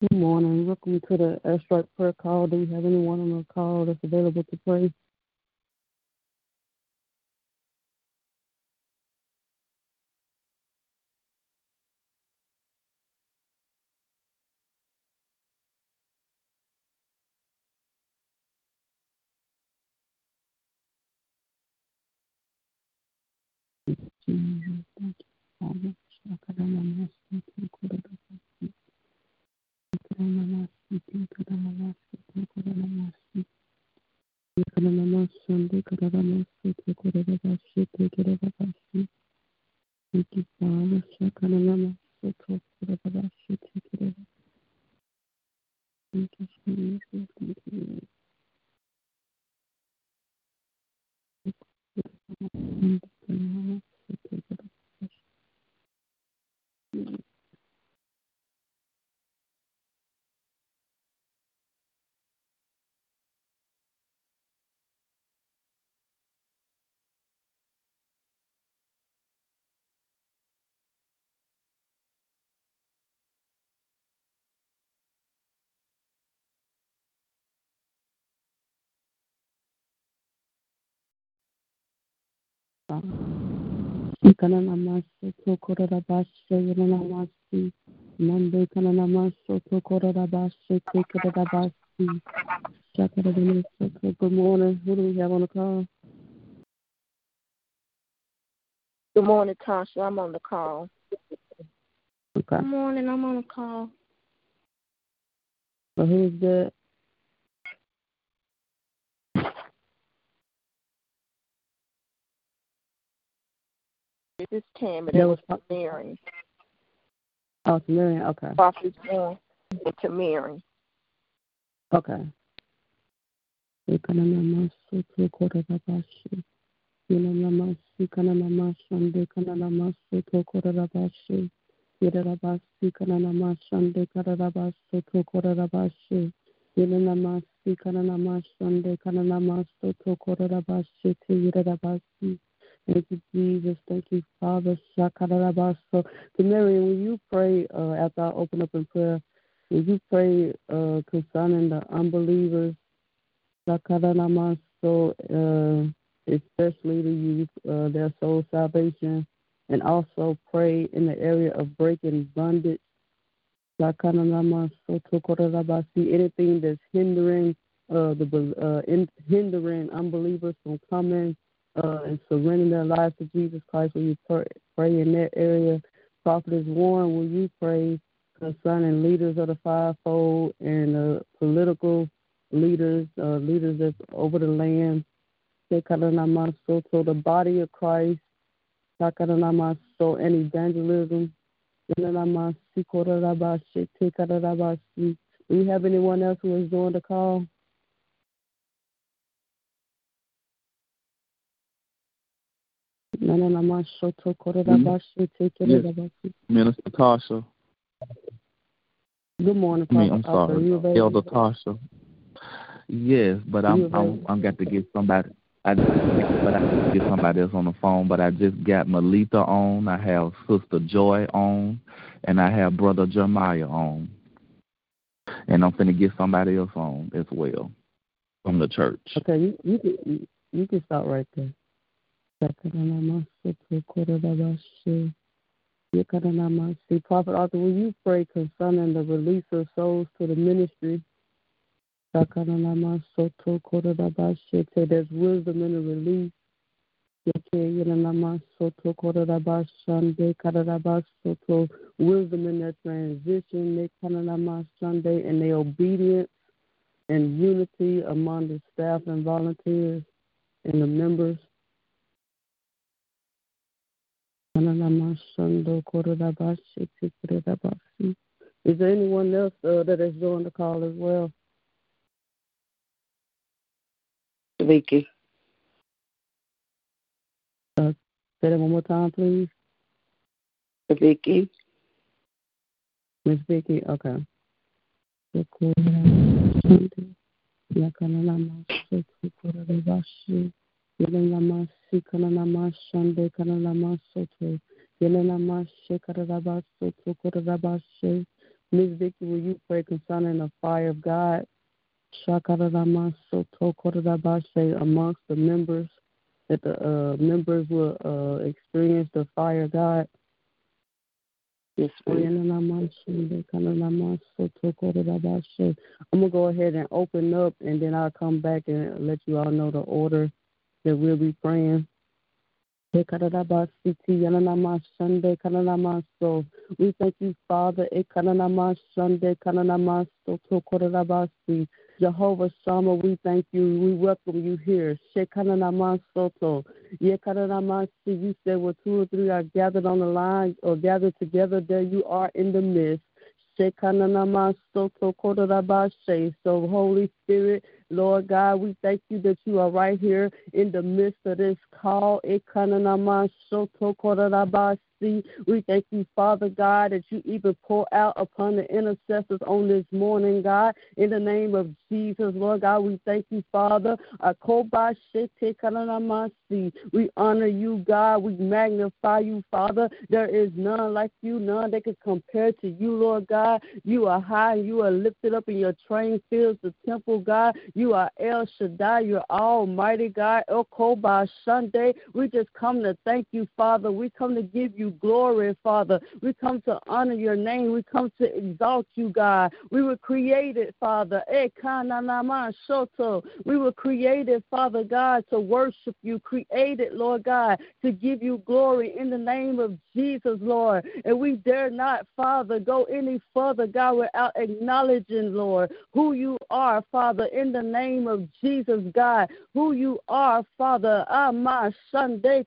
Good morning. Welcome to the Airstrike Prayer Call. Do we have anyone on the call that's available to pray? Jesus, thank you, Father. Shakaramamasi, Kukurabasi, Kukuramamasi, Kukuramamasi, Kukuramamasi, Kukurabasi, Kukurabasi. Thank you, Jesus. Thank you. Kukuramamasi, Kukurabasi. Ikananamasi, Kukurabasi, Yananamasi. Monday Kananamaso Tokorabashe Tekarabasi. Good morning. Who do we have on the call? Good morning, Tasha. I'm on the call. Okay. Good morning. I'm on the call. So who's that? This is Tammy. That was Mary. Oh, to Mary. Okay. Prophet John to Mary. Okay. Yinamasi kananamashande kananamaso tokorabashe. Yirabasi kananamashande kararabaso tokorabashe. Yinamasi kananamashande kananamaso tokorabashe te yirabasi. Thank you, Jesus. Thank you, Father. Shakarabaso. To Mary, will you pray uh, after I open up in prayer? Will you pray uh, concerning the unbelievers? Shakaramaso. Uh, especially the youth, uh, their soul salvation, and also pray in the area of breaking bondage. Anything that's hindering uh, the uh, in, hindering unbelievers from coming uh, and surrendering their lives to Jesus Christ, will you pray, in that area? Prophetess Warren, will you pray concerning leaders of the fivefold and uh, political leaders, uh, leaders that's over the land? so the body of Christ, so and evangelism. Do you have anyone else who is doing the call? Minister Tasha. Good morning, I mean, I'm sorry, Elder Tasha. Yes, but I'm I'm I'm got to get somebody. I just, but I to get somebody else on the phone. But I just got Melita on. I have Sister Joy on, and I have Brother Jeremiah on. And I'm finna get somebody else on as well from the church. Okay, you you can you can start right there. Prophet Arthur, will you pray concerning the release of souls to the ministry? There's wisdom in the release. Wisdom in their transition, Sunday, and their obedience and unity among the staff and volunteers and the members. Is there anyone else uh, that is doing the call as well? Vicky. Uh, say that one more time, please. Vicky. Miss Vicky, okay. Miss Vicky, will you pray concerning the fire of God. Amongst the members, that the uh, members will uh, experience the fire of God. Yes, I'm gonna go ahead and open up, and then I'll come back and let you all know the order that we'll be praying. We thank you, Father. Jehovah Shammah, we thank you. We welcome you here. Soto. You said where two or three are gathered on the line or gathered together, there you are in the midst. So, Holy Spirit, Lord God, we thank you that you are right here in the midst of this call. We thank you, Father God, that you even pour out upon the intercessors on this morning, God. In the name of Jesus, Lord God, we thank you, Father. We honor you, God. We magnify you, Father. There is none like you, none that can compare to you, Lord God. You are high you are lifted up, and your train fills the temple, God. You are El Shaddai. You're Almighty God. El Sunday. We just come to thank you, Father. We come to give you you glory, Father. We come to honor your name. We come to exalt you, God. We were created, Father. Eh, we were created, Father God, to worship you. Created, Lord God, to give you glory in the name of Jesus, Lord. And we dare not, Father, go any further, God, without acknowledging, Lord, who you are, Father, in the name of Jesus, God, who you are, Father. Ama Sunday,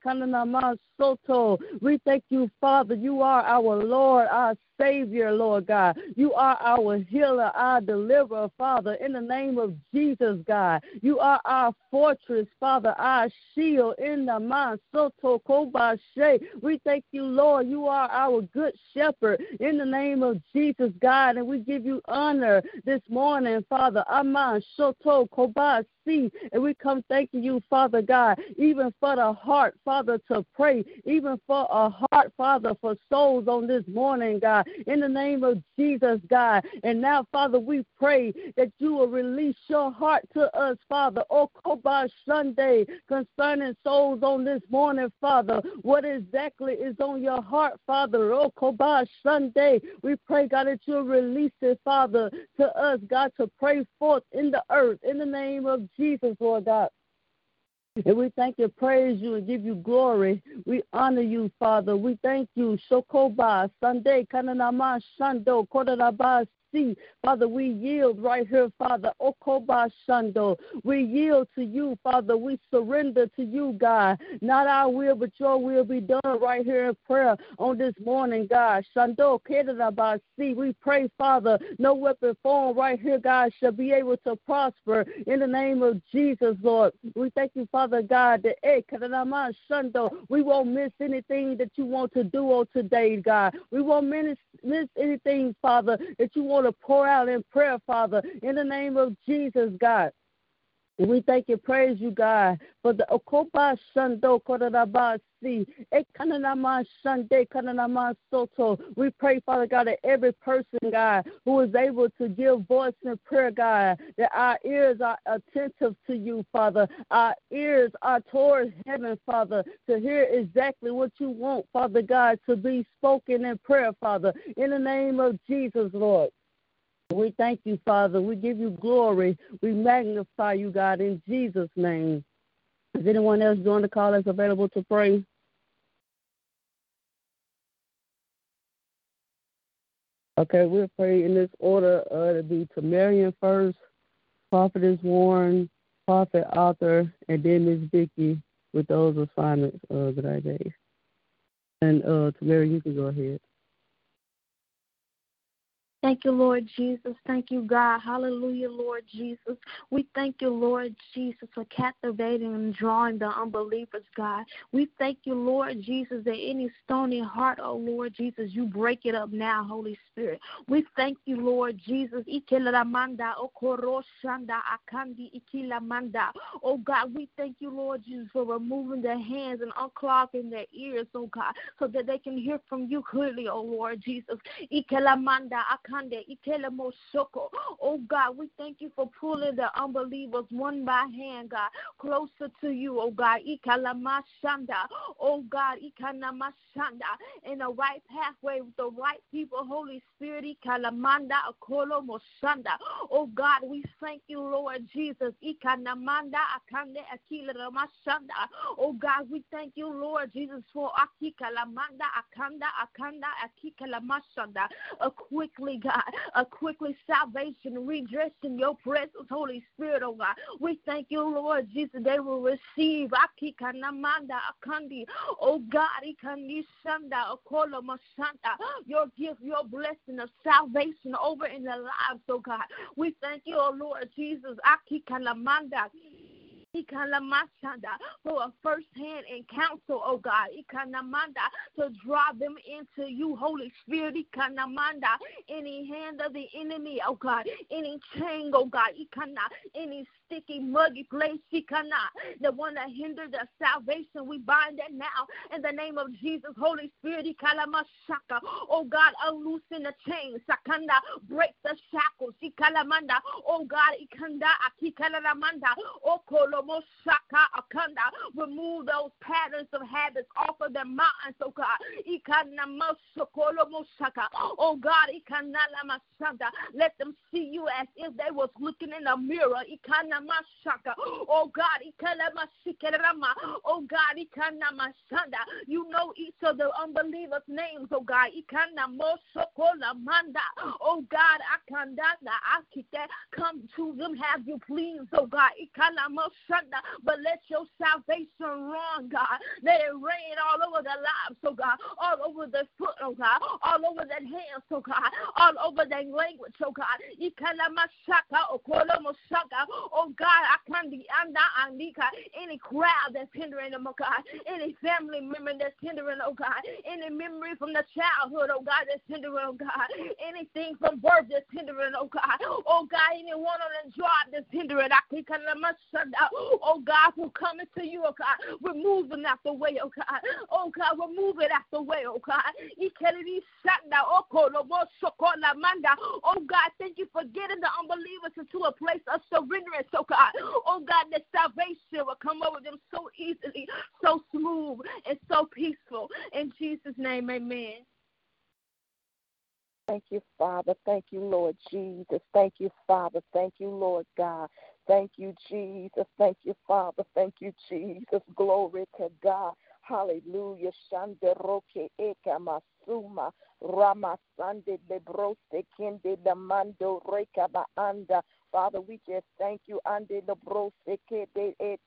Soto. We thank you, Father. You are our Lord, our Savior, Lord God. You are our healer, our deliverer, Father, in the name of Jesus, God. You are our fortress, Father, our shield in the man soto kobashe. We thank you, Lord. You are our good shepherd in the name of Jesus, God, and we give you honor this morning, Father. Aman soto kobashe. And we come thanking you, Father God, even for the heart, Father, to pray, even for a heart, Father, for souls on this morning, God in the name of Jesus, God. And now, Father, we pray that you will release your heart to us, Father. Oh, Koba Sunday concerning souls on this morning, Father. What exactly is on your heart, Father? Oh, Koba Sunday. We pray, God, that you'll release it, Father, to us, God, to pray forth in the earth in the name of Jesus, Lord God. And we thank you, praise you, and give you glory. We honor you, Father. We thank you. Shokoba, Sunday, Kananama, Shando, Kodabas, see. Father, we yield right here, Father. Okoba Shando. We yield to you, Father. We surrender to you, God. Not our will, but your will be done right here in prayer on this morning, God. Shando see. We pray, Father, no weapon formed right here, God, shall be able to prosper in the name of Jesus, Lord. We thank you, Father God, that eh, Shando. We won't miss anything that you want to do on today, God. We won't miss, miss anything, Father, that you want to pour out in prayer, Father, in the name of Jesus, God. We thank you, praise you, God, for the Okoba Shando Shande Soto. We pray, Father God, that every person, God, who is able to give voice in prayer, God, that our ears are attentive to you, Father. Our ears are towards heaven, Father, to hear exactly what you want, Father God, to be spoken in prayer, Father. In the name of Jesus, Lord. We thank you, Father. We give you glory. We magnify you, God, in Jesus' name. Is anyone else join the call that's available to pray? Okay, we'll pray in this order. Uh, to be to Marion first, Prophetess Warren, Prophet Arthur, and then Miss Vicky with those assignments uh, that I gave. And uh, you can go ahead. Thank you, Lord Jesus. Thank you, God. Hallelujah, Lord Jesus. We thank you, Lord Jesus, for captivating and drawing the unbelievers, God. We thank you, Lord Jesus, that any stony heart, oh Lord Jesus, you break it up now, Holy Spirit. We thank you, Lord Jesus. Oh God, we thank you, Lord Jesus, for removing their hands and unclogging their ears, oh God, so that they can hear from you clearly, oh Lord Jesus. Oh God, we thank you for pulling the unbelievers one by hand, God, closer to you, oh God. Oh God, in the right pathway with the right people, Holy Spirit. Ikalamanda, Akolo Moshanda. Oh God, we thank you, Lord Jesus. Oh God, we thank you, Lord Jesus, for Akikalamanda, Akanda, Akanda, Akikalamashanda. a quickly God, a quickly salvation, redress in your presence, Holy Spirit, oh God. We thank you, Lord Jesus, they will receive. Oh God, your gift, your blessing of salvation over in their lives, oh God. We thank you, oh Lord Jesus for a first hand encounter, oh God, Ikanamanda, to draw them into you, Holy Spirit, Ikanamanda, any hand of the enemy, oh God, any chain, oh God, Ikana, any sticky, muggy place, she cannot. The one that hindered the salvation, we bind it now. In the name of Jesus. Holy Spirit, oh God, unloosen the chains, sakanda, break the shackles, ikalamanda, oh God, ikanda, akikalamanda, oh kolomosaka, akanda, remove those patterns of habits off of their minds, oh God, oh God, let them see you as if they was looking in a mirror, oh God, oh God, you know each of the unbelievers' names, oh God, manda. oh God, Akanda. come to them, have you please, oh God, Ikana moshanda. but let your salvation run, God, let it rain all over their lives, oh God, all over their foot, oh God, all over their hands, oh God, all over their language, oh God, oh God, I can be any crowd that's hindering them, oh God, any family member that's hindering, oh God, any memory from the childhood, oh God, that's hindering, oh God, anything from birth that's hindering, oh God, oh God, anyone on the job that's hindering, I can oh God, who coming to you, oh God, remove them out the way, oh God, oh God, remove it out the way, oh God, oh, oh, oh God, thank you for getting the unbelievers into a place of surrendering, oh God, oh God, that salvation will come over them so easily, so smooth, and so peaceful. In Jesus' name, amen. Thank you, Father. Thank you, Lord Jesus. Thank you, Father. Thank you, Lord God. Thank you, Jesus. Thank you, Father. Thank you, Jesus. Glory to God. Hallelujah. Shanderoke eka masuma. Ramasande lebrose kende lamando rekaba anda. Father, we just thank you, Ande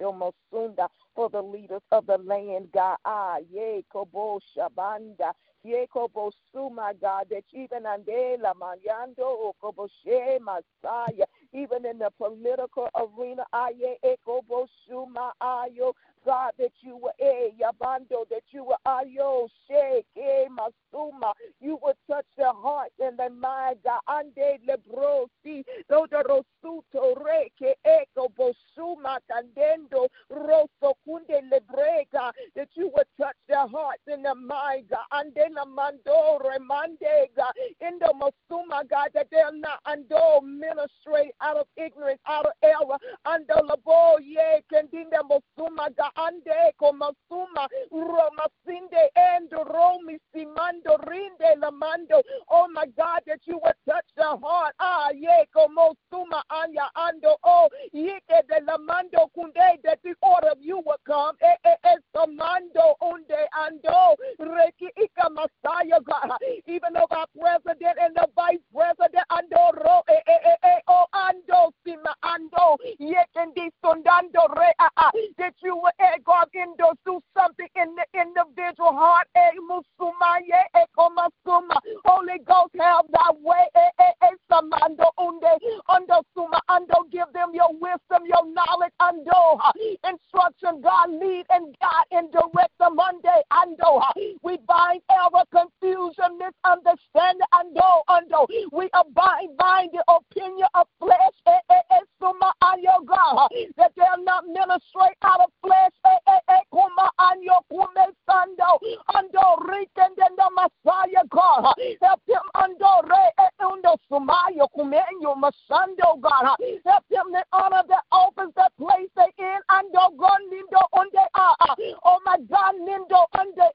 mosunda, for the leaders of the land, God. Ah, ye kobo shabanda. Yekobo my God, that even Andela Mayando Okoboshe Messiah, even in the political arena, Aye Ekobo Suma Ayo, God, that you were a Yabando, that you were ah, Ayo Shake eh, Masuma, you would touch their hearts and their minds, Ande Lebrosi, Dodorosuto Reke Eko eh, Bosuma Candendo Rosso Kunde Lebrega, that you would touch their hearts and their minds, Ande Mando Remandega, in the Masuma, God, that they're not ando ministry out of ignorance, out of error, under Labo, ye, Kendinda Masuma, God, Ande Komasuma, Romasinde, and Romi Simando, Rinde Lamando, oh my God, that you would touch their heart, ah, ye, Komosuma, Anya, Ando, oh, Yeke de Lamando, Kunde, that the order of you would come, eh, eh, eh, Samando, Unde, Ando, Reki, Ika, masaya God, even of our president and the vice president, Ando Ro, e, e, e, e, oh, Ando, Sima, Ando, Yekendi, Sondando, Re, ah, ah, that you would, God, Indo, do something in the individual heart, eh, eh, Holy Ghost, have thy way, eh, Undo, give them your wisdom, your knowledge, Ando, instruction, God, lead and guide and direct them, Monday, Ando, we bind error, confusion, misunderstanding, and no, undo. We abide by the opinion of flesh, that they're not ministrate out of flesh, and your riken, the God, help eh, undo, suma, your God, help honor the office, that place they in, undo, gondindo, unde, ah, ah, oh my God, nindo, unde,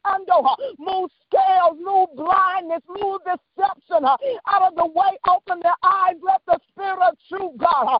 move scales, move blindness, move deception uh, out of the way. Open their eyes. Let the spirit of truth, God,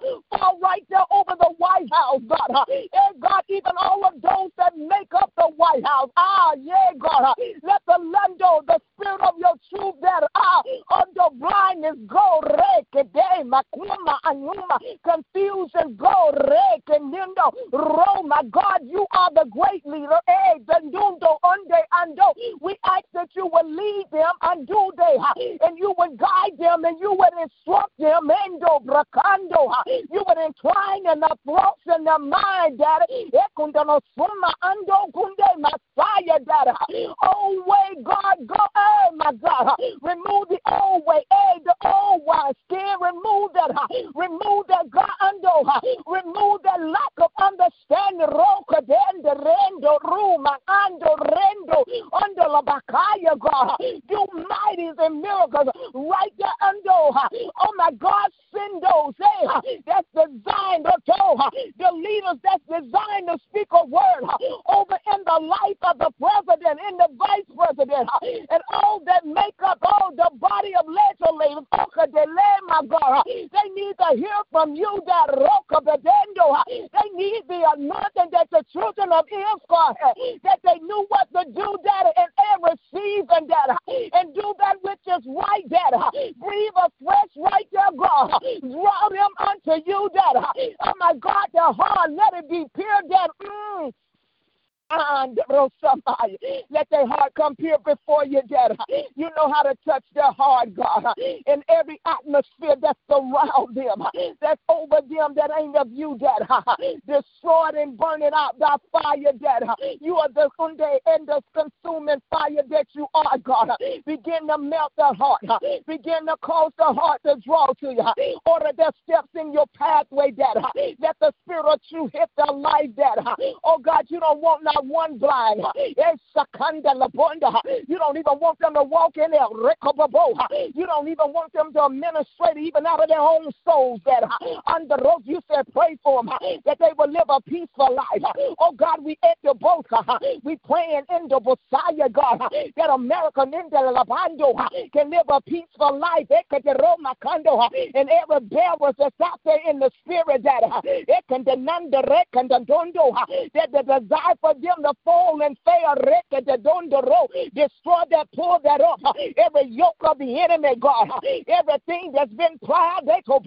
pathway. Let the spirit of truth hit their life, Dad. Oh, God, you don't want not one blind. You don't even want them to walk in there. You don't even want them to administrate even out of their own souls that under those you said pray for them that they will live a peaceful life. Oh God, we at the boat. We praying in the Messiah, God, that American in the Labando can live a peaceful life. And every bearer that's out there in the spirit that it can deny the that the desire for them to fall and fail. Destroy that, pull that up. Every yoke of the enemy, God. Everything that's been plowed, they go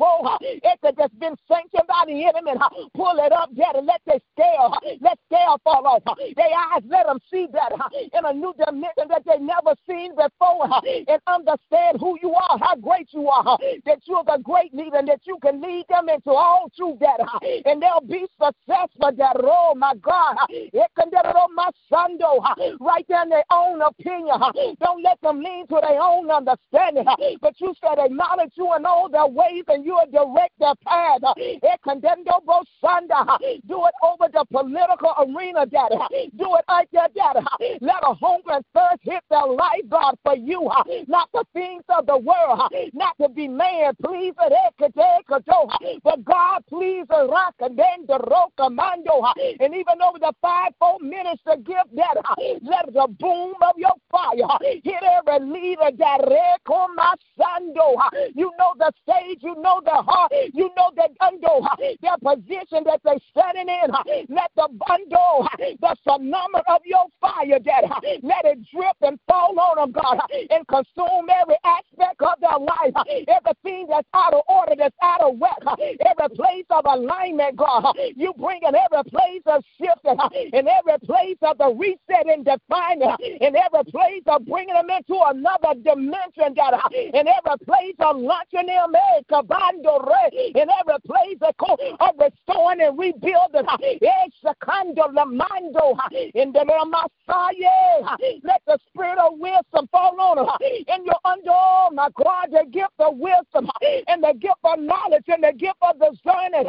that's been sanctioned by the enemy. Pull it up, Daddy. Let the scale, let scale fall off. Their eyes, let them see that in a new dimension that they never seen before and understand who you are, how great you are, that you're the great leader and that you can lead them into all truth, that and be successful, that oh my God. My sando, right there in their own opinion. Don't let them lean to their own understanding. But you said acknowledge you in all their ways and you will direct their path. Do it over the political arena, Daddy. Do it right there, Daddy. Let a hunger and thirst hit their life, God, for you, not the things of the world, not to be man please, eh, but God please, rock and Uh, even over the fivefold minister give that. Uh, let the boom of your fire uh, hit every leader that you know the stage, you know the heart, you know the undo, their position that they're standing in. Let the bundle, the phenomenon of your fire, that let it drip and fall on them, God, and consume every aspect of their life, everything that's out of order, that's out of whack, every place of alignment, God. You bring in every place of shifting, in every place of the reset and defining, in every place of bringing them into another dimension, God, in every place of launching them, eh, in every place of restoring and rebuilding, eh, in the Messiah, let the spirit of wisdom fall on them, in your under, oh my God, the gift of wisdom, and the gift of knowledge, and the gift of discerning,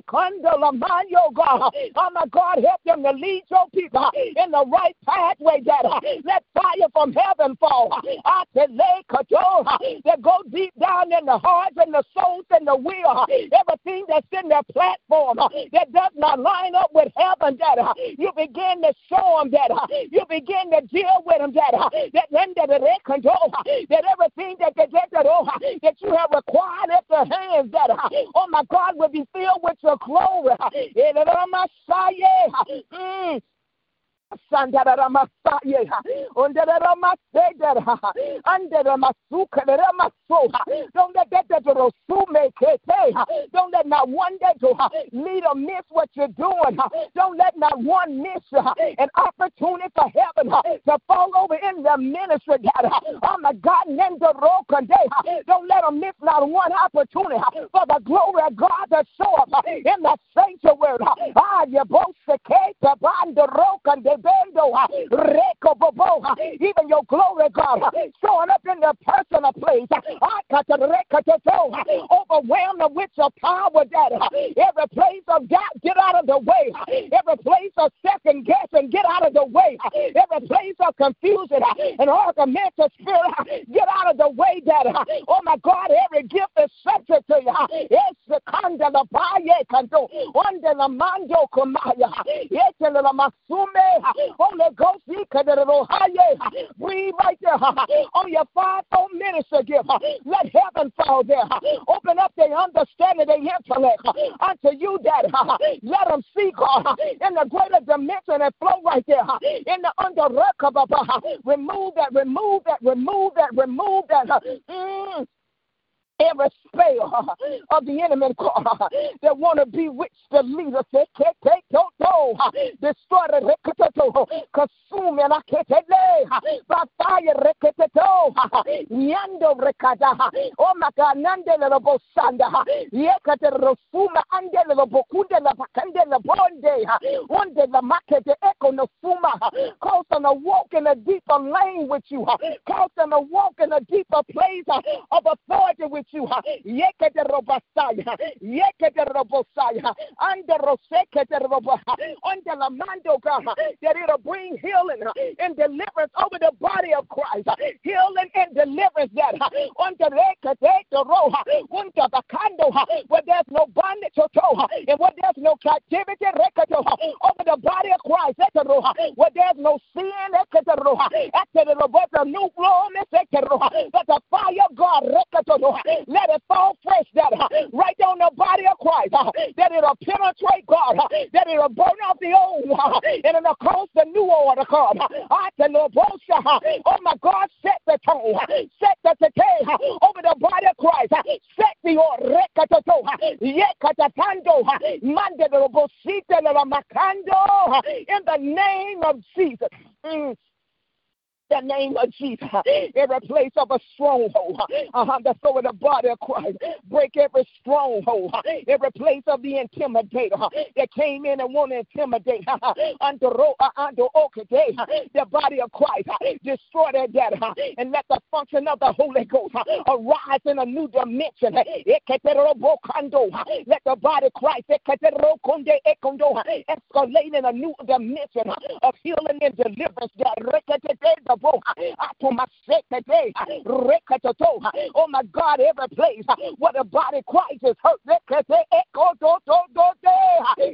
eh, God, oh my God, help them to lead your people in the right pathway, that let fire from heaven fall. That go deep down in the hearts and the souls and the will. Everything that's in their platform that does not line up with heaven, that you begin to show them that you begin to deal with them that that they control. That everything that they get oh that you have required at their hands that oh my God will be filled with your glory. Mm. Don't let that Rosume Kete, don't let not one day to leader miss what you're doing. Don't let not one miss an opportunity for heaven to fall over in the ministry, God. Oh my God, don't let them miss not one opportunity for the glory of God to show up in the sanctuary. Ah, you both even your glory, God, showing up in the personal place. Overwhelm them with your power, Daddy. Every place of doubt, get out of the way. Every place of second guessing, get out of the way. Every place of confusion and argumentative spirit, get out of the way, Daddy. Oh my God, every gift is subject to you. It's the kanda la baye kanto, onda la mando kumaya, yete la masume, Holy Ghost, breathe right there on your fivefold minister gift. Let heaven fall there. Open up their understanding, their intellect unto you, Daddy. Let them see God in the greater dimension and flow right there in the under remove that, remove that, remove that, remove that. Mm every spell of the enemy that want to bewitch the leaders. Destroy the consume and I can't by fire. Yando rekada. Oh my God, Nandela Bosanda. Yekate Rosuma Andela Bokunde la Bakande la Bonde. Onde la Make de Echo no Suma. Cause them to walk in a deeper lane with you. Cause them to walk in a deeper place of authority with you. Yekete robasaya. Yekete robosaya. Under rosekete robaha. Under la mando God. That it'll bring healing and deliverance over the body of Christ. Healing and deliverance that under rekete roha. Under the kando where there's no bondage or toe and where there's no captivity reketo over the body of Christ. Roha, where there's no sin ekete roha. After the new law, but the fire of God let it fall fresh that uh, right on the body of Christ, uh, that it'll penetrate God, uh, that it'll burn off the old and it'll cause the new order. Uh, oh my God, set the tone, set the decay over the body of Christ, set the order, in the name of Jesus. Mm the name of Jesus. Every place of a stronghold, uh-huh, that's over the body of Christ. Break every stronghold, uh-huh, every place of the intimidator uh-huh, that came in and want to intimidate uh-huh, under uh, under okay, the body of Christ. Destroy that data and let the function of the Holy Ghost arise in a new dimension. Let the body of Christ escalate in a new dimension of healing and deliverance. Oh my God, every place where the body Christ is hurt. Reketotoha.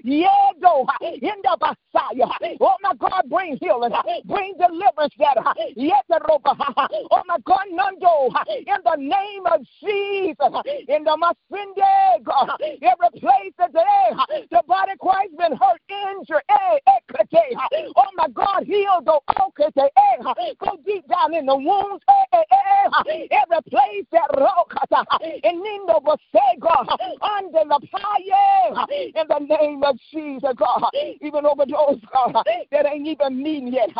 Yedo, in the pastaya. Oh my God, bring healing, bring deliverance. That oh my God, Nando, in the name of Jesus, in the Masinde, God, every place today, the body Christ been hurt, injured. Eh, eh, eh, oh my God, heal the Go deep down in the wounds. Every place that rokata and Nindo under the fire in the name of Jesus, God. Even over those God that ain't even meeting yet,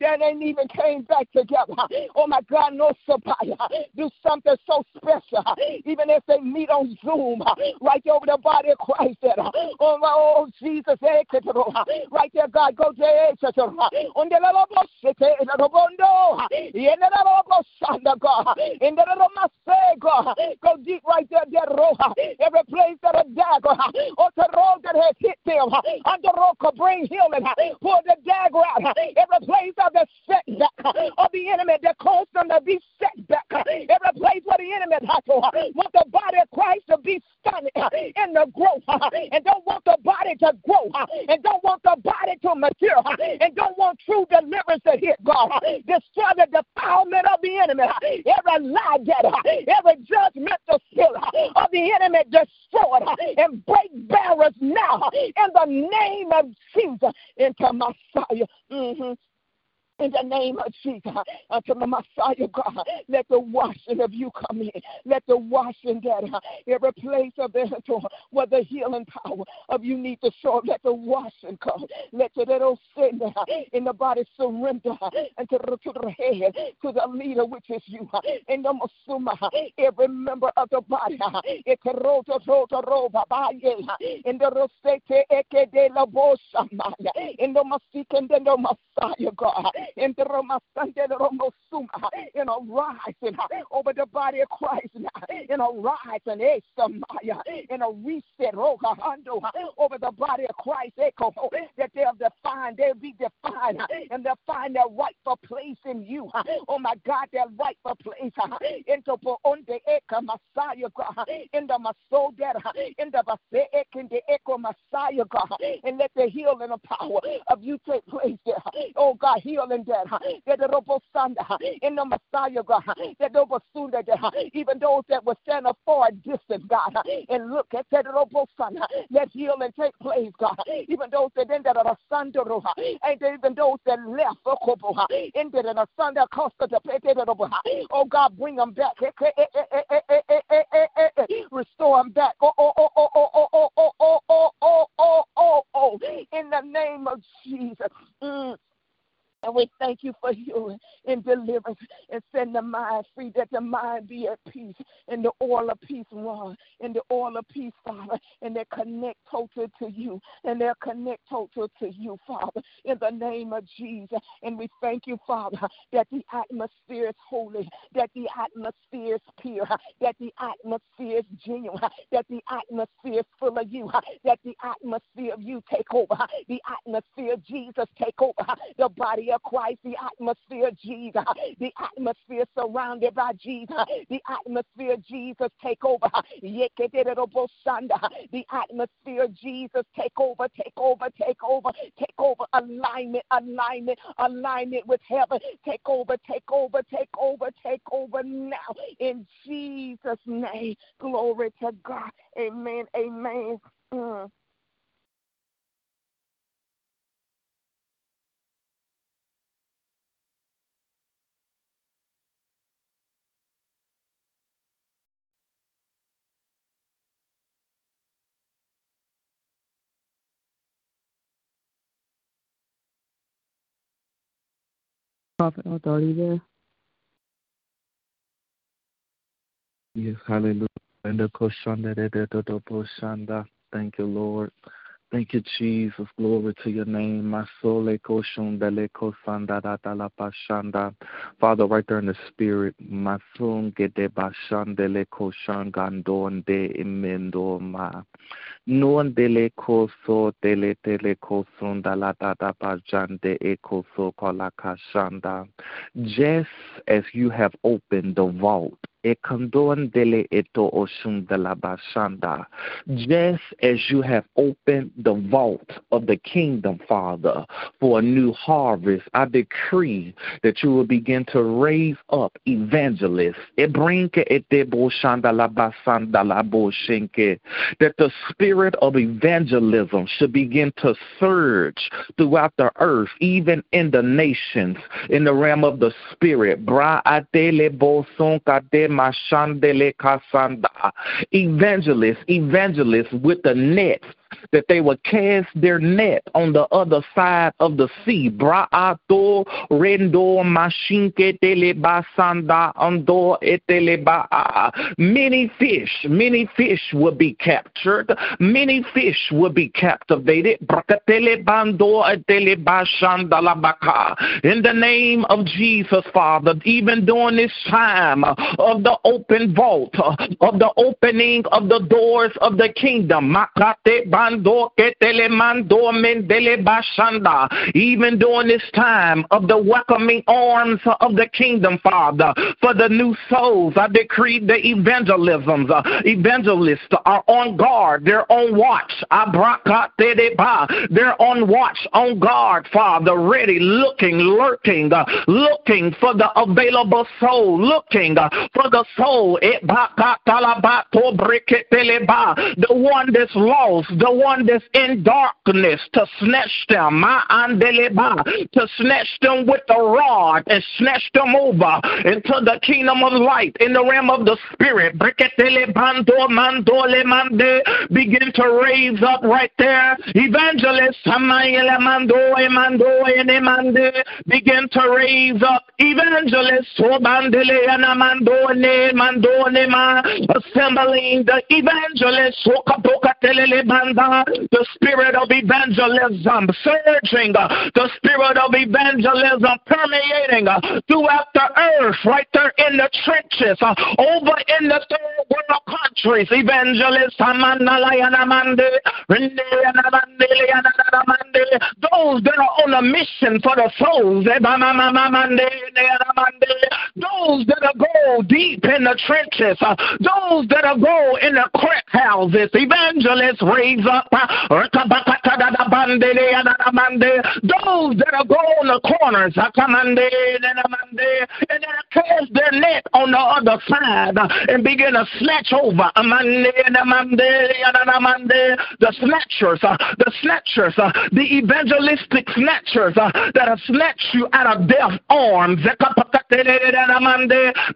that ain't even came back together. Oh my God, no supply. Do something so special. Even if they meet on Zoom, right over the body of Christ. Oh my oh Jesus, right there, God, go Go in the little massag, go deep right there, there, Roha. Every place that a dagger or the road that has hit them. Under Roka, bring healing. Pull the dagger out. Every place of the setback of the enemy that caused them to be set back. Every place where the enemy want the body of Christ to be stunned in the growth and don't want the body to grow and don't want the body to mature and don't want true deliverance to hit God destroy the defilement of the enemy. Every lie getter, every judgmental spirit of the enemy destroyed and break barriers now in the name of Jesus into Messiah. Mm-hmm. In the name of Jesus, unto the Messiah, oh God, let the washing of you come in. Let the washing get every place of the where the healing power of you need to show. Let the washing come. Let the little sin uh, in the body surrender uh, and to, the head, to the leader, which is you. Uh, in the Masuma, every member of the body. In the Rosete Eke de la Boshamaya. In the Masikan de Messiah, God in the in a rising over the body of Christ in a rising in a reset oh, over the body of Christ eh, echo, that they'll define, they'll be defined uh, and they'll find their rightful place in you. Uh, oh my God, their rightful place uh, into the Eka Messiah God, in the Masoder, in the Base in the Echo Messiah God, and let the healing power of you take place there. Oh God, healing that, in the Messiah, God, that robo even those that were stand afar distance, God, and look at that robo let heal and take place, God, even those that ended at a sandero, and even those that left, ended in a sanda costa de oh God, bring them back, restore them back, oh, oh, oh, oh, oh, oh, oh, oh, oh, oh, oh, oh, oh, oh, in the name of Jesus. Mm. And we thank you for healing and deliverance and setting the mind free, that the mind be at peace, and the oil of peace run, and the oil of peace, Father, and they connect total to you, and they'll connect total to you, Father, in the name of Jesus. And we thank you, Father, that the atmosphere is holy, that the atmosphere is pure, that the atmosphere is genuine, that the atmosphere is full of you, that the atmosphere of you take over, the atmosphere of Jesus take over, the body of Christ, the atmosphere Jesus, the atmosphere surrounded by Jesus, the atmosphere Jesus take over. The atmosphere Jesus take over, take over, take over, take over. Alignment, alignment, alignment with heaven. Take over, take over, take over, take over now. In Jesus' name. Glory to God. Amen. Amen. Mm. Prophet Authority there. Yes, hallelujah. Thank you, Lord. Thank you, Jesus. Glory to your name. Father, right there in the spirit, imendoma. Nuandele koso dele tele kosunda la dada bajande ekoso kolakashanda. Just as you have opened the vault just as you have opened the vault of the kingdom, Father, for a new harvest, I decree that you will begin to raise up evangelists. That the spirit of evangelism should begin to surge throughout the earth, even in the nations, in the realm of the spirit. Evangelists, evangelists with the net that they would cast their net on the other side of the sea. Braato rendo. Many fish, many fish will be captured. Many fish will be captivated. In the name of Jesus, Father, even during this time of the open vault, of the opening of the doors of the kingdom, mando ketele mando mendele bashanda. Even during this time of the welcoming arms of the kingdom, Father, for the new souls, I decree the evangelisms. Uh, evangelists are on guard. They're on watch. They're on watch, on guard, Father, ready, looking, lurking, uh, looking for the available soul, looking uh, for the soul. The one that's lost, the the one that's in darkness, to snatch them, to snatch them with the rod and snatch them over into the kingdom of light in the realm of the spirit. Begin to raise up right there. Evangelist, begin to raise up. Evangelist, assembling the evangelists, the spirit of evangelism surging, uh, the spirit of evangelism permeating uh, throughout the earth, right there in the trenches, uh, over in the third world countries. Evangelists, those that are on a mission for the souls, those that are go deep in the trenches, those that are go in the crack houses, evangelists raise those that are go on the corners, and then cast their net on the other side and begin to snatch over the snatchers, uh, the snatchers, uh, the evangelistic snatchers uh, that have snatched you out of death arms.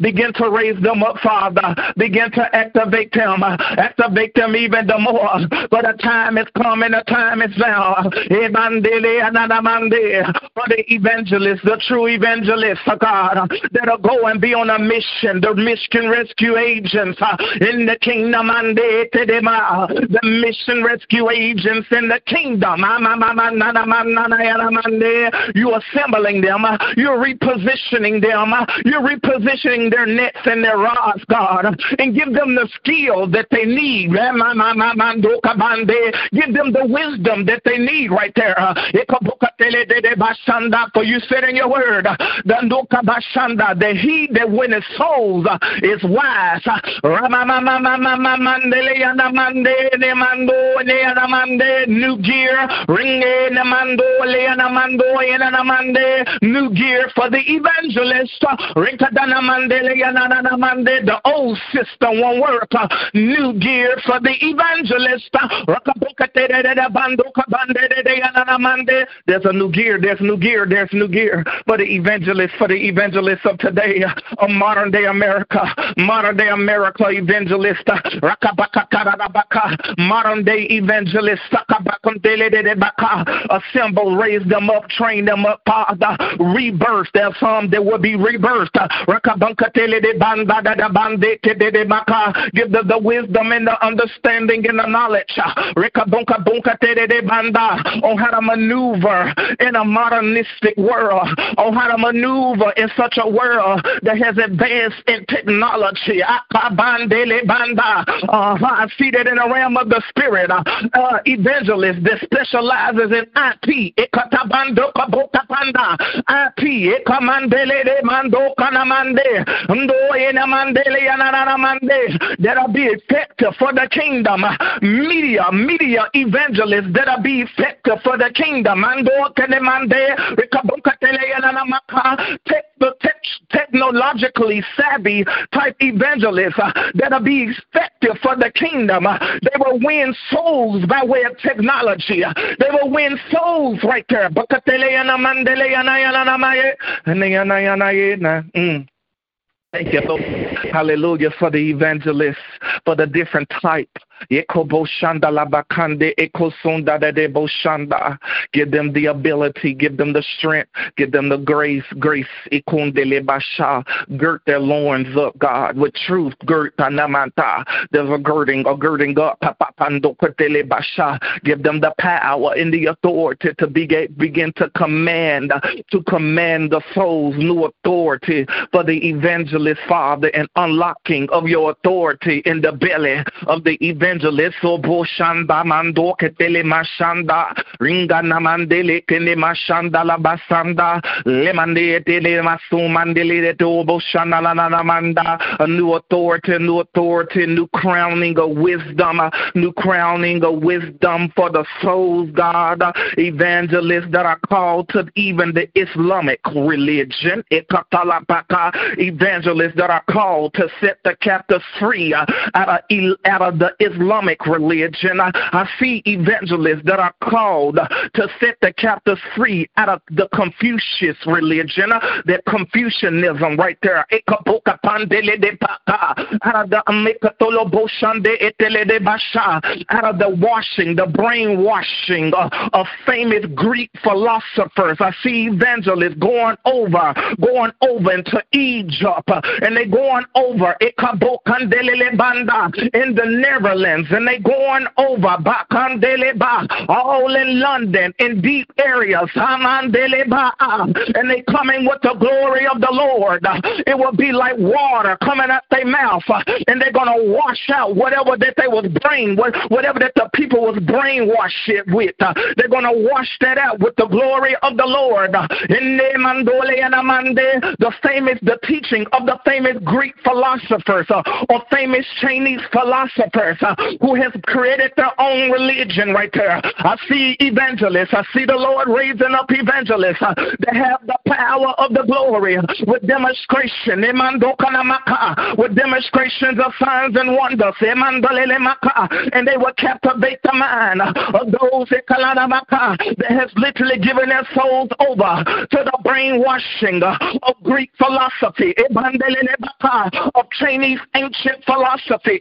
Begin to raise them up, Father. Begin to activate them. Activate them even the more. But the time is coming, the time is now. Eh, For the evangelists, the true evangelists, oh God, that'll go and be on a mission, the mission rescue agents uh, in the kingdom. The mission rescue agents in the kingdom. You're assembling them. Uh, You're repositioning them. Uh, You're repositioning their nets and their rods, God, and give them the skill that they need. Eh, Give them the wisdom that they need right there. For you said in your word, that he that winneth souls is wise. New gear, new gear for the evangelist. The old system won't work. New gear for the evangelist. There's a new gear, there's new gear, there's new gear for the evangelist, for the evangelist of today, a modern day America, modern day America evangelist, modern day evangelist, assemble, raise them up, train them up, Father, rebirth. There's some that will be rebirthed. Give them the wisdom and the understanding and the knowledge on how to maneuver in a modernistic world, on how to maneuver in such a world that has advanced in technology. Uh, seated in the realm of the spirit, uh, evangelist that specializes in IP. IP, that'll be effective for the kingdom. Media, media evangelists that'll be effective for the kingdom. Up and technologically savvy type evangelists that'll be effective for the kingdom. Uh, they will win souls by way of technology. Uh, they will win souls right there. Mm. Thank you, Lord. Hallelujah for the evangelists, for the different type Give them the ability, give them the strength, give them the grace, grace. Girt their loins up, God, with truth. Girt There's a girding, a girding up. Give them the power and the authority to begin to command, to command the souls, new authority for the evangelist, Father, and unlocking of your authority in the belly of the evangelist evangelist so boshanda mando ketele mashanda ringa namandele kene mashanda la basanda lemande etele masu mandele to boshanda la namanda a new authority new authority new crowning of wisdom new crowning of wisdom for the souls God. Evangelists that are called to even the Islamic religion. Evangelists that are called to set the captives free uh, out of, out of the Islamic religion. I, see evangelists that are called to set the captives free out of the Confucius religion, that Confucianism right there. Out of the out of the washing, the brainwashing of famous Greek philosophers. I see evangelists going over, going over into Egypt, and they going over in the And they going over all in London, in deep areas, and they coming with the glory of the Lord. It will be like water coming out their mouth, and they're gonna wash out whatever that they was brain, whatever that the people was brainwashed it with. They're gonna wash that out with the glory of the Lord. The famous, the teaching of the famous Greek philosophers or famous Chinese philosophers who has created their own religion right there. I see evangelists. I see the Lord raising up evangelists that have the power of the glory with demonstration. With demonstrations of signs and wonders. And they will captivate the mind of those that has literally given their souls over to the brainwashing of Greek philosophy, of Chinese ancient philosophy.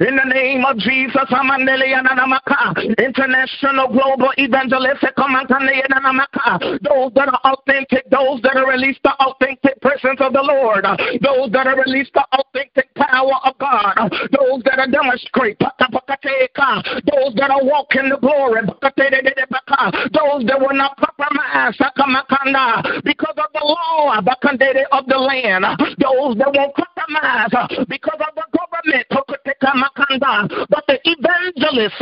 In the name of Jesus, international global evangelists, those that are authentic, those that are released the authentic presence of the Lord, those that are released the authentic power of God, those that are demonstrate, those that are walking the glory, those that will not compromise because of the law of the land, those that won't compromise because of the government, but the evangelists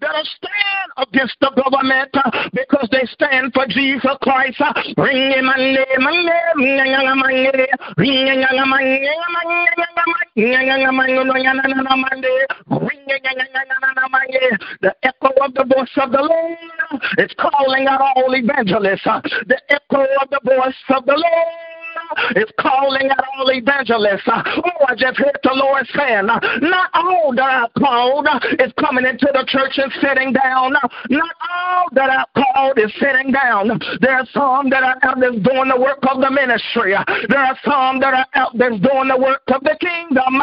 that'll stand against the government because they stand for Jesus Christ. The echo of the voice of the Lord is calling out all evangelists. The echo of the voice of the Lord is calling out all evangelists. Oh, I just heard the Lord saying, not all that I've called is coming into the church and sitting down. Not all that I've called is sitting down. There are some that are out there doing the work of the ministry. There are some that are out there doing the work of the kingdom.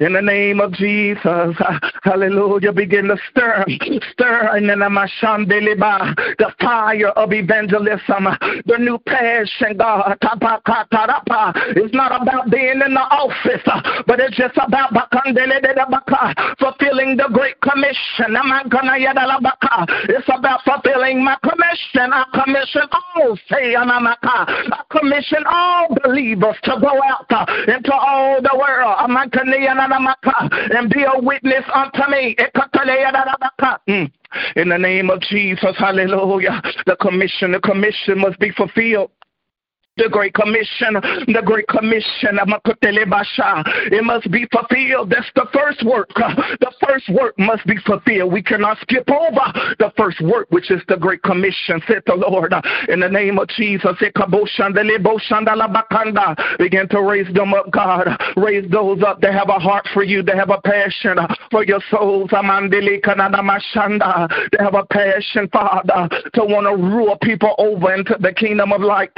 In the name of Jesus, hallelujah, begin to stir, stir in the fire of evangelism the new passion, God. It's not about being in the office, but it's just about fulfilling the Great Commission. It's about fulfilling my commission. I commission all, say, I commission all believers to go out into all the world and be a witness unto me. Mm. In the name of Jesus, hallelujah. The commission, the commission must be fulfilled the Great Commission, the Great Commission, it must be fulfilled. That's the first work. The first work must be fulfilled. We cannot skip over the first work, which is the Great Commission, said the Lord. In the name of Jesus, begin to raise them up, God. Raise those up that have a heart for you, They have a passion for your souls. They have a passion, Father, to want to rule people over into the kingdom of light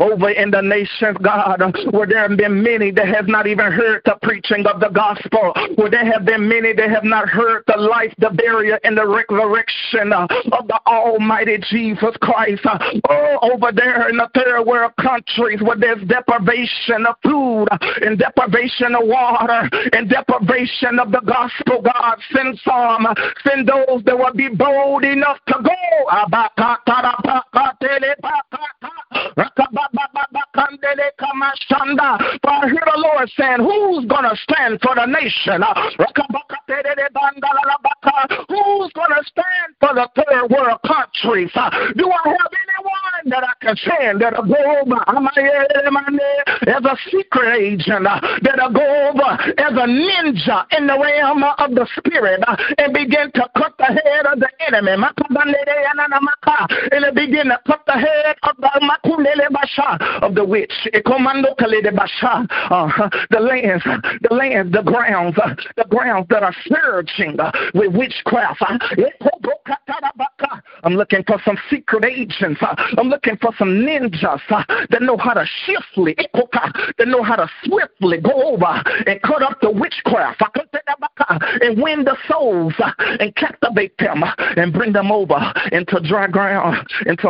over in the nations, God, where there have been many that have not even heard the preaching of the gospel, where there have been many that have not heard the life, the burial, and the resurrection of the Almighty Jesus Christ. Oh, over there in the third world countries where there's deprivation of food and deprivation of water and deprivation of the gospel, God, send some, send those that will be bold enough to go. For I hear the Lord saying, Who's going to stand for the nation? Who's going to stand for the third world countries? Do I have anyone that I can send that'll go over? as a secret agent, that'll go over as a ninja in the realm of the spirit and begin to cut the head of the enemy. And begin to cut the head of the of the witch. Uh, the lands, the lands, the grounds, uh, the grounds that are surging uh, with witchcraft. I'm looking for some secret agents. I'm looking for some ninjas that know how to swiftly, that know how to swiftly go over and cut up the witchcraft and win the souls and captivate them and bring them over into dry ground, into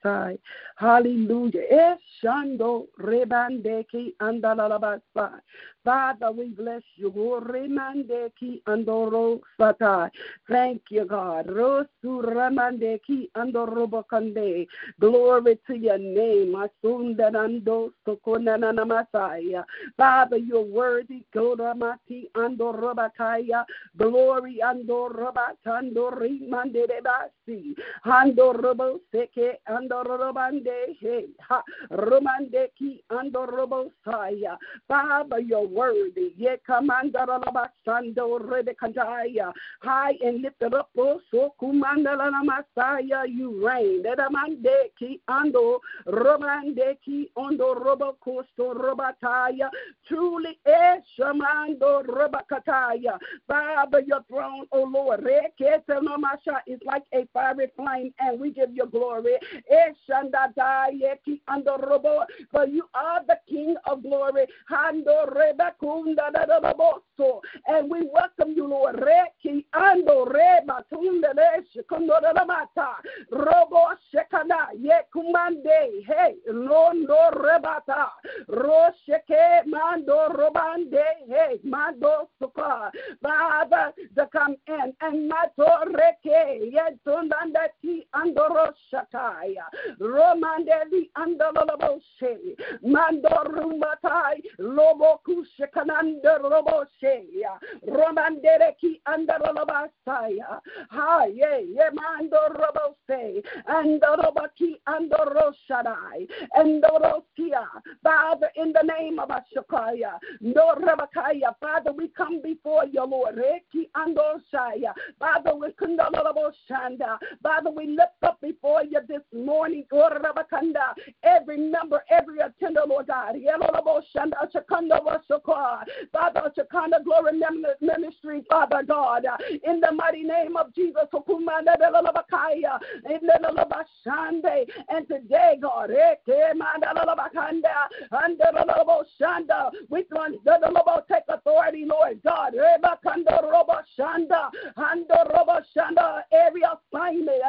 basai hallelujah Father, we bless you. Thank you, God. Rosu. Glory to your name. Father, you're worthy. Goramati ando robakaya. Glory ando robatando rimande de basi. Ando robo seke ando robande he. Ha. Romande ki ando robo saya. Father, you're worthy. Ye commander Sando Rebekandaya. High and lifted up, oh so kumandala Masaya, you reign. Edamande ki ando romande ki ondo robo costo robataya. Truly eh, eshamando robakataya. Father, your throne, O Lord, eh, rekete no masha is like a fiery flame, and we give you glory. Eh, For you are the King of glory. And we welcome you, Lord. Robo shekana ye kumande. Hey, londo rebata. Rosheke mando robande. Hey, mando suka. Father, to come in and mato reke. Ye tundanda ti ando roshataya. Romande li ando lobo she. Mando rumatai. Lobo kush shekananda roboshea romandere ki andorobasaya ha ye ye robose. Andorobaki andoroshadai andorosia Father in the name of Ashakaya no rabakaya Father we come before you Lord. Reki andoshaya Father we kundoroboshanda Father we lift up before you this morning Rabakanda every member every attender Lord God. Father, Shekinah Glory Ministry, Father God, in the mighty name of Jesus, and today, God, eh, and we take authority, Lord God, eh, every assignment,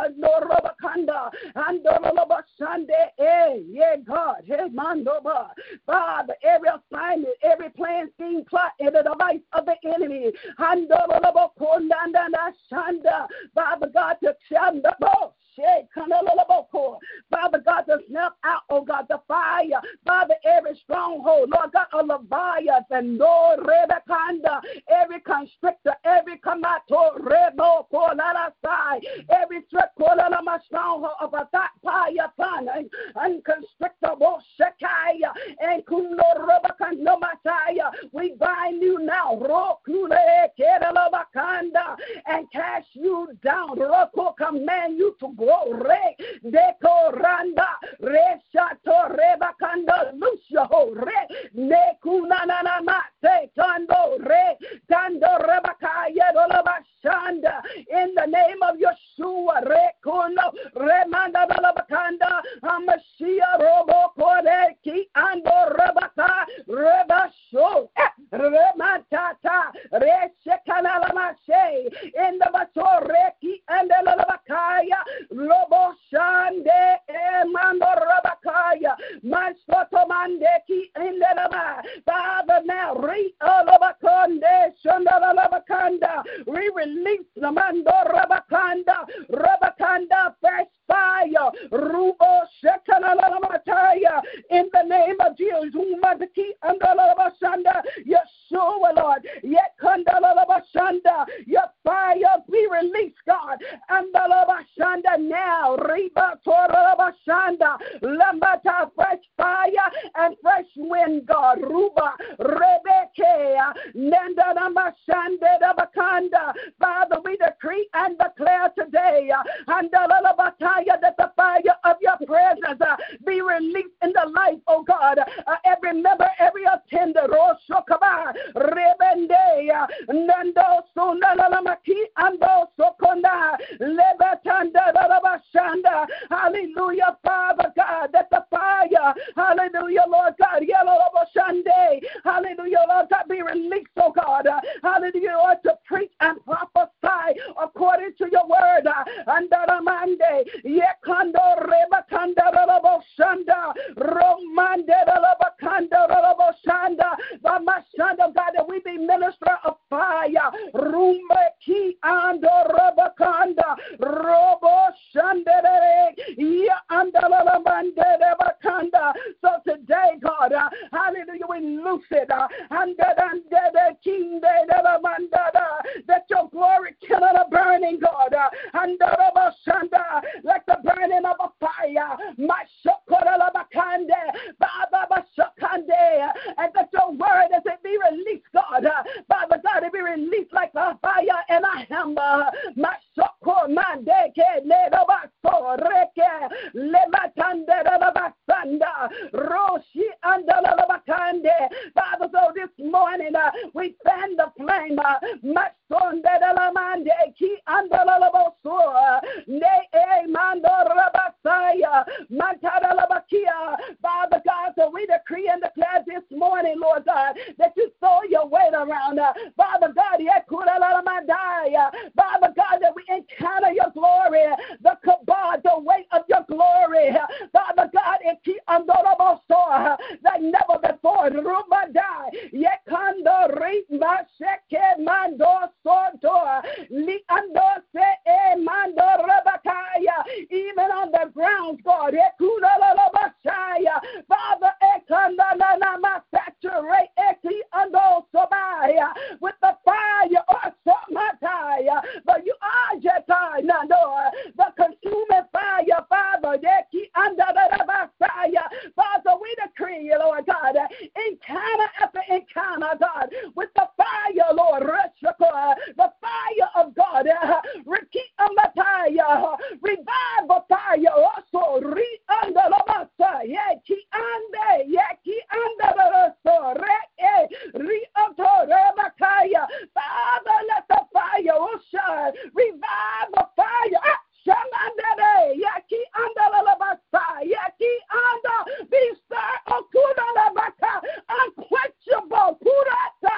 yeah, God, name Allah. Father, every assignment, every plan, scheme, plot, and the device of the enemy. Father God, to Father God, to snap out, oh God, the fire. Father, every stronghold, Lord God, a Leviathan, Lord, Rebekanda, every constrictor, every kamato, Rebo, Kolarasai, every threat, Kolalama stronghold of a thought, and constrictor, Shekaya, and Kuno, Rebekan, no Messiah. We bind you now, Rokule, Keralabakanda, and cast you down. Roko, command you to glory. Deko randa reshato rebakanda lucio re. Nekunanana mate kando re. Kando rebakaya God, uh, hallelujah, we loose it, uh, that your glory cannot burning, God, uh, and like the burning of a fire. My Baba and that your word as it be released, God. Father God, it be released like a fire and a hammer. Mashoko mandeke Father, so this morning uh, we fan the flame. Uh, Masonde de la mande ki andalaboso ne e mando rabasaya mantada labakia. Father God, so we decree and declare this morning, Lord God, that you throw your weight around. Uh, Father God, Father God, that we encounter your glory, the kabod, the weight of your glory. Father God, like never before. Rumadai, Yekando Ritma Sheke Mando Soto, Li Ando Se E Mando Rabakaya, even on the ground, God, Ekuna Labashaya, Father Ekanda Nama saturate Eki Ando Sobaya. With the fire or Somataya, but you are Jetai Nando, the consuming fire, Father, Eki Anda we decree, Lord God, encounter after encounter, God, with the fire, Lord, the fire of God, revive the fire, also, re eh, under the masa, yeki ande, yeki under the so, re, re, Father, let the fire shine, revive the fire. Ah, Shamandere, Yaki anda la basa, Yaki anda, be stir, Okuda la baka, unquenchable, Purata,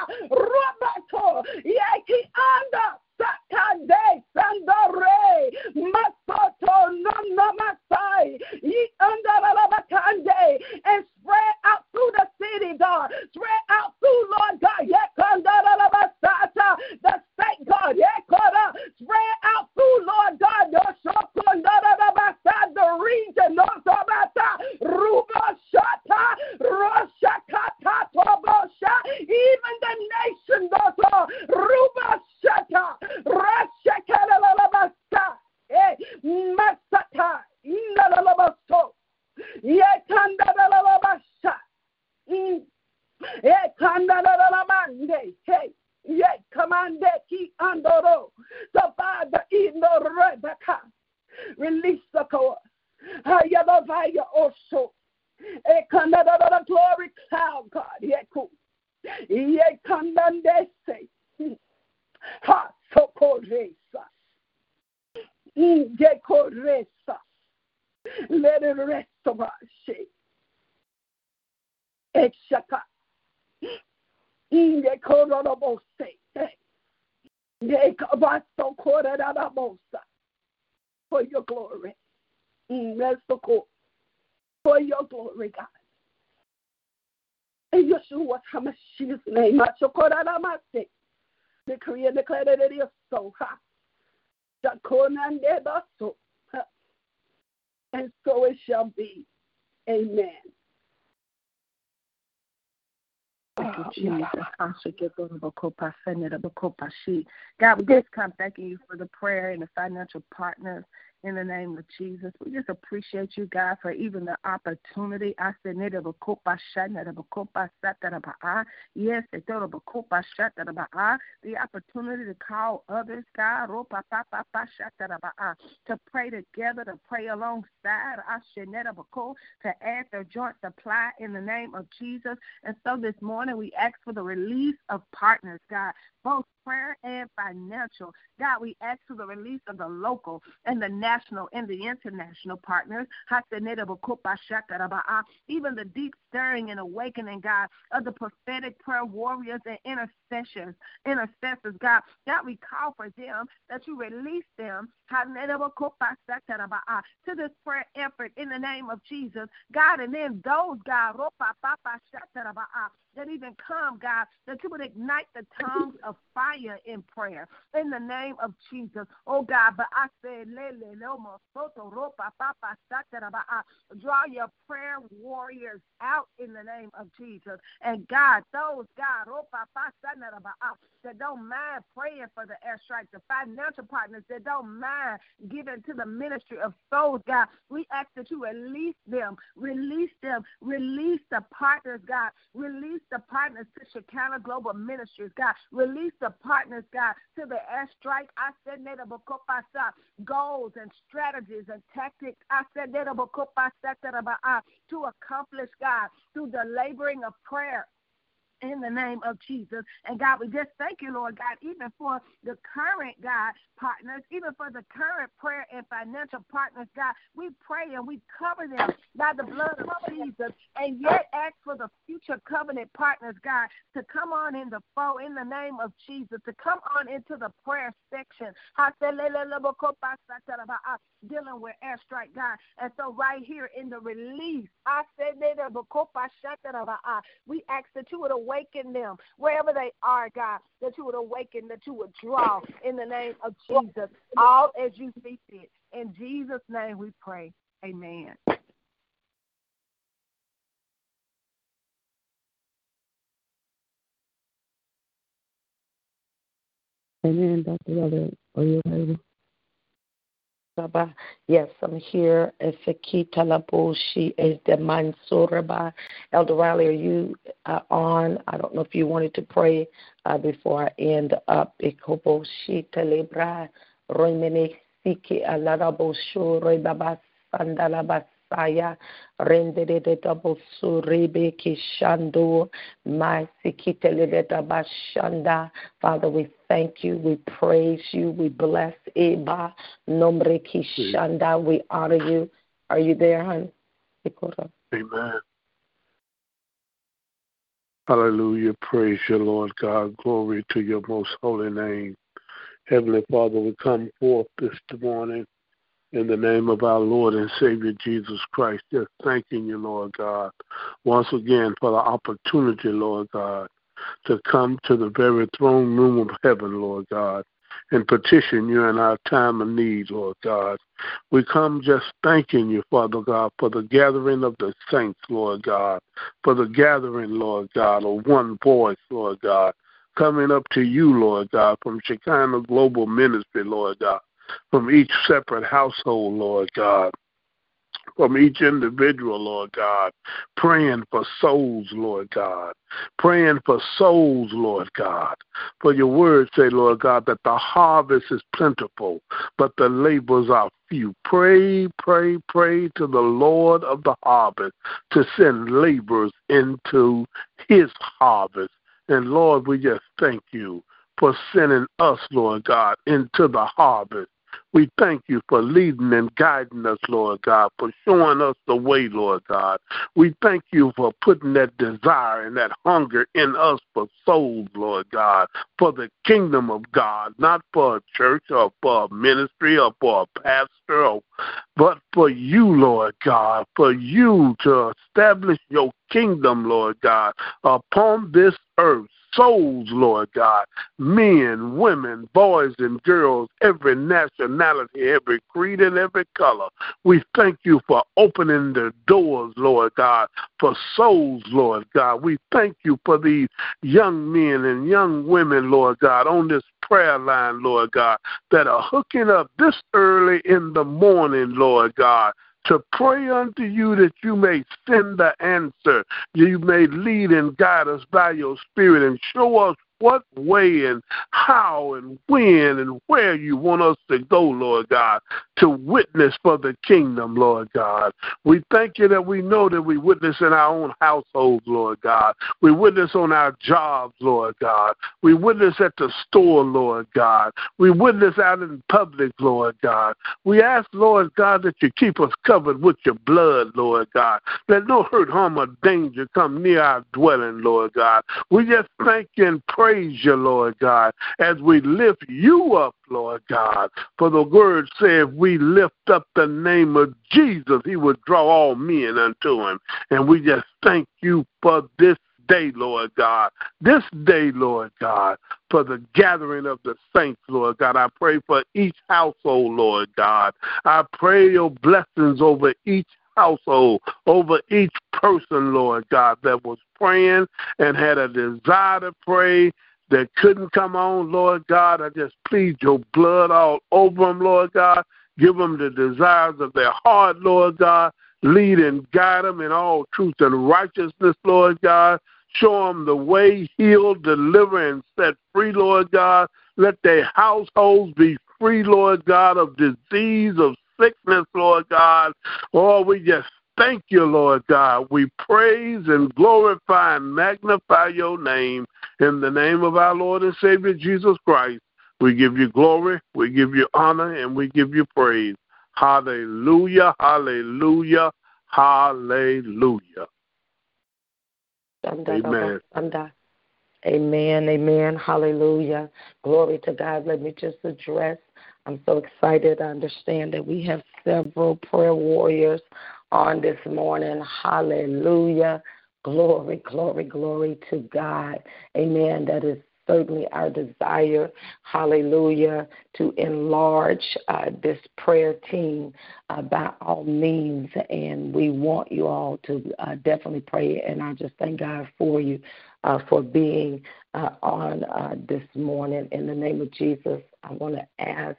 Robato, Yaki anda, Sakande, Sandore, Masoto, Nonna Masai, Yi anda la bakande, and spread out through the city, God, spread out through, Lord God, Yakanda la basata, the state, God, Yakora, spread out through, Lord God, the region, Ruba Shata, Roshakata Tobosha, even the nation, Ruba Shata, Rashakalabasa, eh, Masata, Inalabaso, Yekandalabasha, Yekandalamande, hey. Yet commande ki andoro. The Father in the Rebecca. Release the core. Hayabavaya also. Ekanada glory cloud, God. Yeku. Yekandandese. Ha socorresa. Indecorresa. Let it rest of our shape. Exaka. Indecorobose. Nekabaso coradabosa for your glory. Mm, that's so cool. For your glory, God. In Yeshua HaMashiach's name, decree and declare that it is so. And so it shall be. Amen. Thank you, Jesus. God, we just come thanking you for the prayer and the financial partners in the name of Jesus. Just appreciate you, God, for even the opportunity. I said, Yes, the opportunity to call others, God, to pray together, to pray alongside, to add their joint supply in the name of Jesus. And so this morning we ask for the release of partners, God, both prayer and financial. God, we ask for the release of the local and the national and the international partners. Even the deep stirring and awakening, God, of the prophetic prayer warriors and intercessors, intercessors, God. that we call for them that you release them to this prayer effort in the name of Jesus. God, and then those, God, that even come, God, that you would ignite the tongues of fire in prayer in the name of Jesus. Oh God, but I said, ah. draw your prayer warriors out in the name of Jesus. And God, those, God, ah, that don't mind praying for the airstrike, the financial partners that don't mind giving to the ministry of souls, God, we ask that you release them, release them, release the partners, God, release the partners to Shekinah Global Ministries, God. Release the partners, God, to the airstrike. I said, goals and strategies and tactics. I said, ah, to accomplish, God, through the laboring of prayer in the name of Jesus. And God, we just thank you, Lord God, even for the current, God, partners, even for the current prayer and financial partners, God. We pray and we cover them by the blood of Jesus and yet ask for the future covenant partners, God, to come on in the foe in the name of Jesus, to come on into the prayer section. Dealing with airstrike, God. And so, right here in the release, I said, we ask that you would awaken them wherever they are, God, that you would awaken, that you would draw in the name of Jesus, all as you see fit. In Jesus' name we pray. Amen. Amen. Dr. Elder, are you available? Yes, I'm here. Efekita Laboshi is the Mansuraba. Elder Riley, are you uh, on? I don't know if you wanted to pray uh, before I end up. Ikoboshi Telebra Roimene Siki Alarabosho Rebaba Sandalabas Saya Rendere de Double Surebe Kishando My Sikitele Bashanda. Father, we thank you, we praise you, we bless Eba Nombre Kishanda. We honor you. Are you there, hon? Amen. Hallelujah. Praise your Lord God. Glory to your most holy name. Heavenly Father, we come forth this morning in the name of our Lord and Savior Jesus Christ. Just thanking you, Lord God, once again for the opportunity, Lord God, to come to the very throne room of heaven, Lord God, and petition you in our time of need, Lord God. We come just thanking you, Father God, for the gathering of the saints, Lord God, for the gathering, Lord God, of one voice, Lord God, coming up to you, Lord God, from Shekinah Global Ministry, Lord God from each separate household, Lord God, from each individual, Lord God, praying for souls, Lord God, praying for souls, Lord God. For your words say, Lord God, that the harvest is plentiful, but the labors are few. Pray, pray, pray to the Lord of the harvest to send laborers into his harvest. And Lord, we just thank you for sending us, Lord God, into the harvest. We thank you for leading and guiding us, Lord God, for showing us the way, Lord God. We thank you for putting that desire and that hunger in us for souls, Lord God, for the kingdom of God, not for a church or for a ministry or for a pastor, or, but for you, Lord God, for you to establish your kingdom, Lord God, upon this earth souls, Lord God. Men, women, boys, and girls, every nationality, every creed, and every color. We thank you for opening the doors, Lord God, for souls, Lord God. We thank you for these young men and young women, Lord God, on this prayer line, Lord God, that are hooking up this early in the morning, Lord God to pray unto you that you may send the answer. You may lead and guide us by your Spirit and show us what way and how and when and where you want us to go, Lord God, to witness for the kingdom, Lord God. We thank you that we know that we witness in our own households, Lord God. We witness on our jobs, Lord God. We witness at the store, Lord God. We witness out in public, Lord God. We ask, Lord God, that you keep us covered with your blood, Lord God. Let no hurt, harm, or danger come near our dwelling, Lord God. We just thank you and praise you, Lord God, as we lift you up, Lord God. For the word says, we lift up the name of Jesus, he would draw all men unto him. And we just thank you for this day, Lord God. This day, Lord God, for the gathering of the saints, Lord God. I pray for each household, Lord God. I pray your blessings over each household, over each person, Lord God, that was praying and had a desire to pray that couldn't come on, Lord God. I just plead your blood all over them, Lord God. Give them the desires of their heart, Lord God. Lead and guide them in all truth and righteousness, Lord God. Show them the way, heal, deliver, and set free, Lord God. Let their households be free, Lord God, of disease, of sickness, Lord God. Oh, we just thank you, Lord God. We praise and glorify and magnify your name in the name of our Lord and Savior Jesus Christ. We give you glory, we give you honor, and we give you praise. Hallelujah, hallelujah, hallelujah. Amen. Amen, amen, hallelujah. Glory to God. Let me just address. I'm so excited. I understand that we have several prayer warriors on this morning. Hallelujah. Glory, glory, glory to God. Amen. That is certainly our desire, hallelujah, to enlarge uh, this prayer team uh, by all means. And we want you all to uh, definitely pray. And I just thank God for you uh, for being uh, on uh, this morning. In the name of Jesus, I want to ask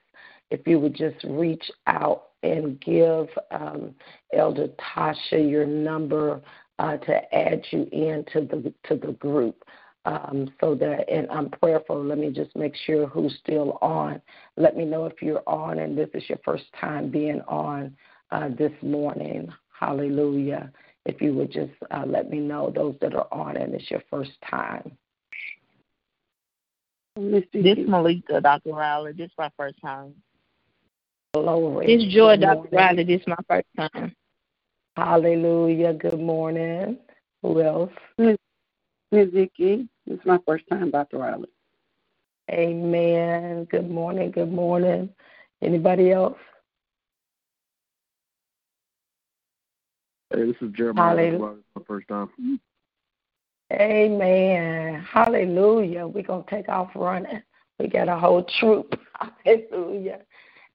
if you would just reach out and give um, Elder Tasha your number uh, to add you into the to the group. Um, so that and I'm prayerful. Let me just make sure who's still on. Let me know if you're on and this is your first time being on uh, this morning. Hallelujah. If you would just uh, let me know those that are on and it's your first time. This is Malika, Dr. Riley. This is my first time. Glory. It's Joy, Dr. Riley. This is my first time. Hallelujah. Good morning. Who else? Miss Vicky. This is my first time, Dr. Riley. Amen. Good morning. Good morning. Anybody else? Hey, this is Jeremiah. Hallelujah. My first time. Amen. Hallelujah. We're going to take off running. We got a whole troop. Hallelujah.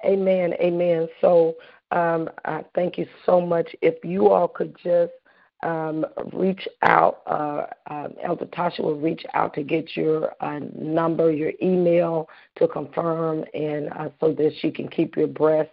Amen. Amen. So um, I thank you so much. If you all could just um, reach out, uh, um, Elder Tasha will reach out to get your uh, number, your email to confirm, and uh, so that she can keep you abreast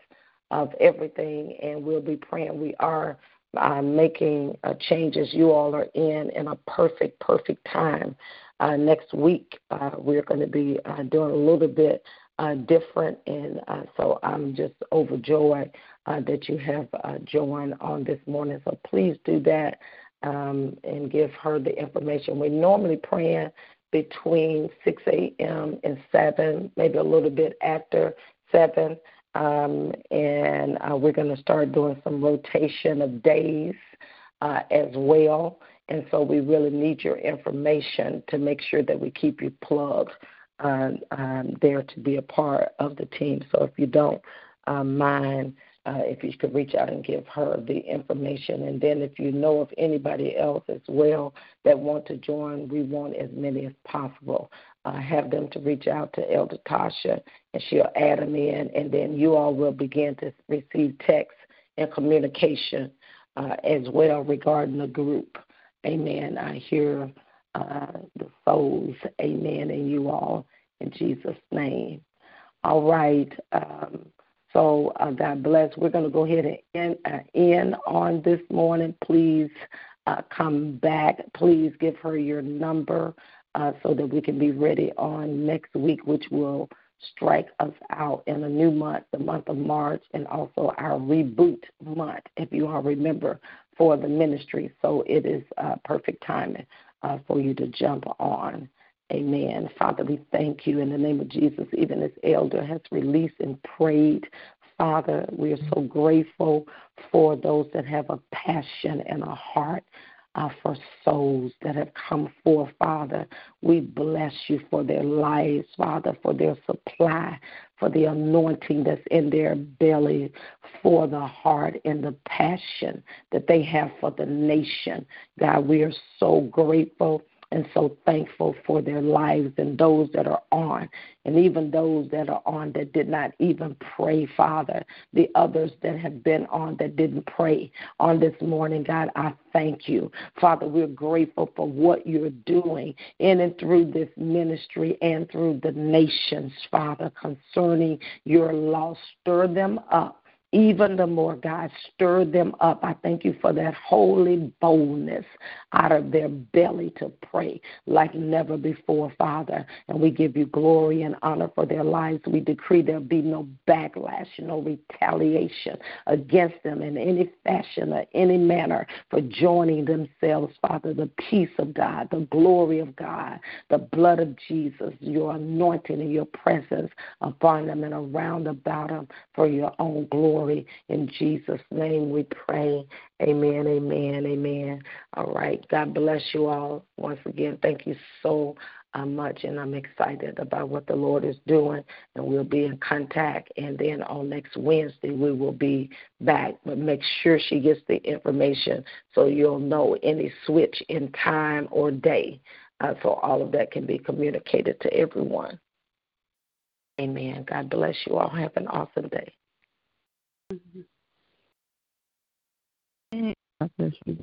of everything. And we'll be praying. We are uh, making uh, changes. You all are in in a perfect, perfect time. Uh, next week, uh, we're going to be uh, doing a little bit uh, different. And uh, so I'm just overjoyed uh, that you have uh, joined on this morning. So please do that um, and give her the information. We're normally praying between 6 a.m. and 7, maybe a little bit after 7. Um, and uh, we're going to start doing some rotation of days uh, as well. And so we really need your information to make sure that we keep you plugged uh, um, there to be a part of the team. So if you don't uh, mind uh, if you could reach out and give her the information. And then if you know of anybody else as well that want to join, we want as many as possible. Uh, have them to reach out to Elder Tasha, and she'll add them in, and then you all will begin to receive text and communication uh, as well regarding the group. Amen. I hear the souls, amen, and you all in Jesus' name. All right. Um, so uh, God bless. We're going to go ahead and end, uh, end on this morning. Please uh, come back. Please give her your number uh, so that we can be ready on next week, which will strike us out in a new month, the month of March, and also our reboot month, if you all remember, for the ministry. So it is uh, perfect timing uh, for you to jump on. Amen. Father, we thank you in the name of Jesus, even as Elder has released and prayed. Father, we are so grateful for those that have a passion and a heart uh, for souls that have come forth, Father. We bless you for their lives, Father, for their supply, for the anointing that's in their belly, for the heart and the passion that they have for the nation. God, we are so grateful and so thankful for their lives and those that are on, and even those that are on that did not even pray, Father. The others that have been on that didn't pray on this morning, God, I thank you. Father, we're grateful for what you're doing in and through this ministry and through the nations, Father, concerning your law. Stir them up even the more, God, stir them up. I thank you for that holy boldness out of their belly to pray like never before, Father. And we give you glory and honor for their lives. We decree there be no backlash, no retaliation against them in any fashion or any manner for joining themselves, Father. The peace of God, the glory of God, the blood of Jesus, your anointing and your presence upon them and around about them for your own glory. In Jesus' name we pray. Amen, amen, amen. All right. God bless you all. Once again, thank you so uh, much, and I'm excited about what the Lord is doing, and we'll be in contact. And then on next Wednesday, we will be back. But make sure she gets the information so you'll know any switch in time or day, uh, so all of that can be communicated to everyone. Amen. God bless you all. Have an awesome day. God bless you.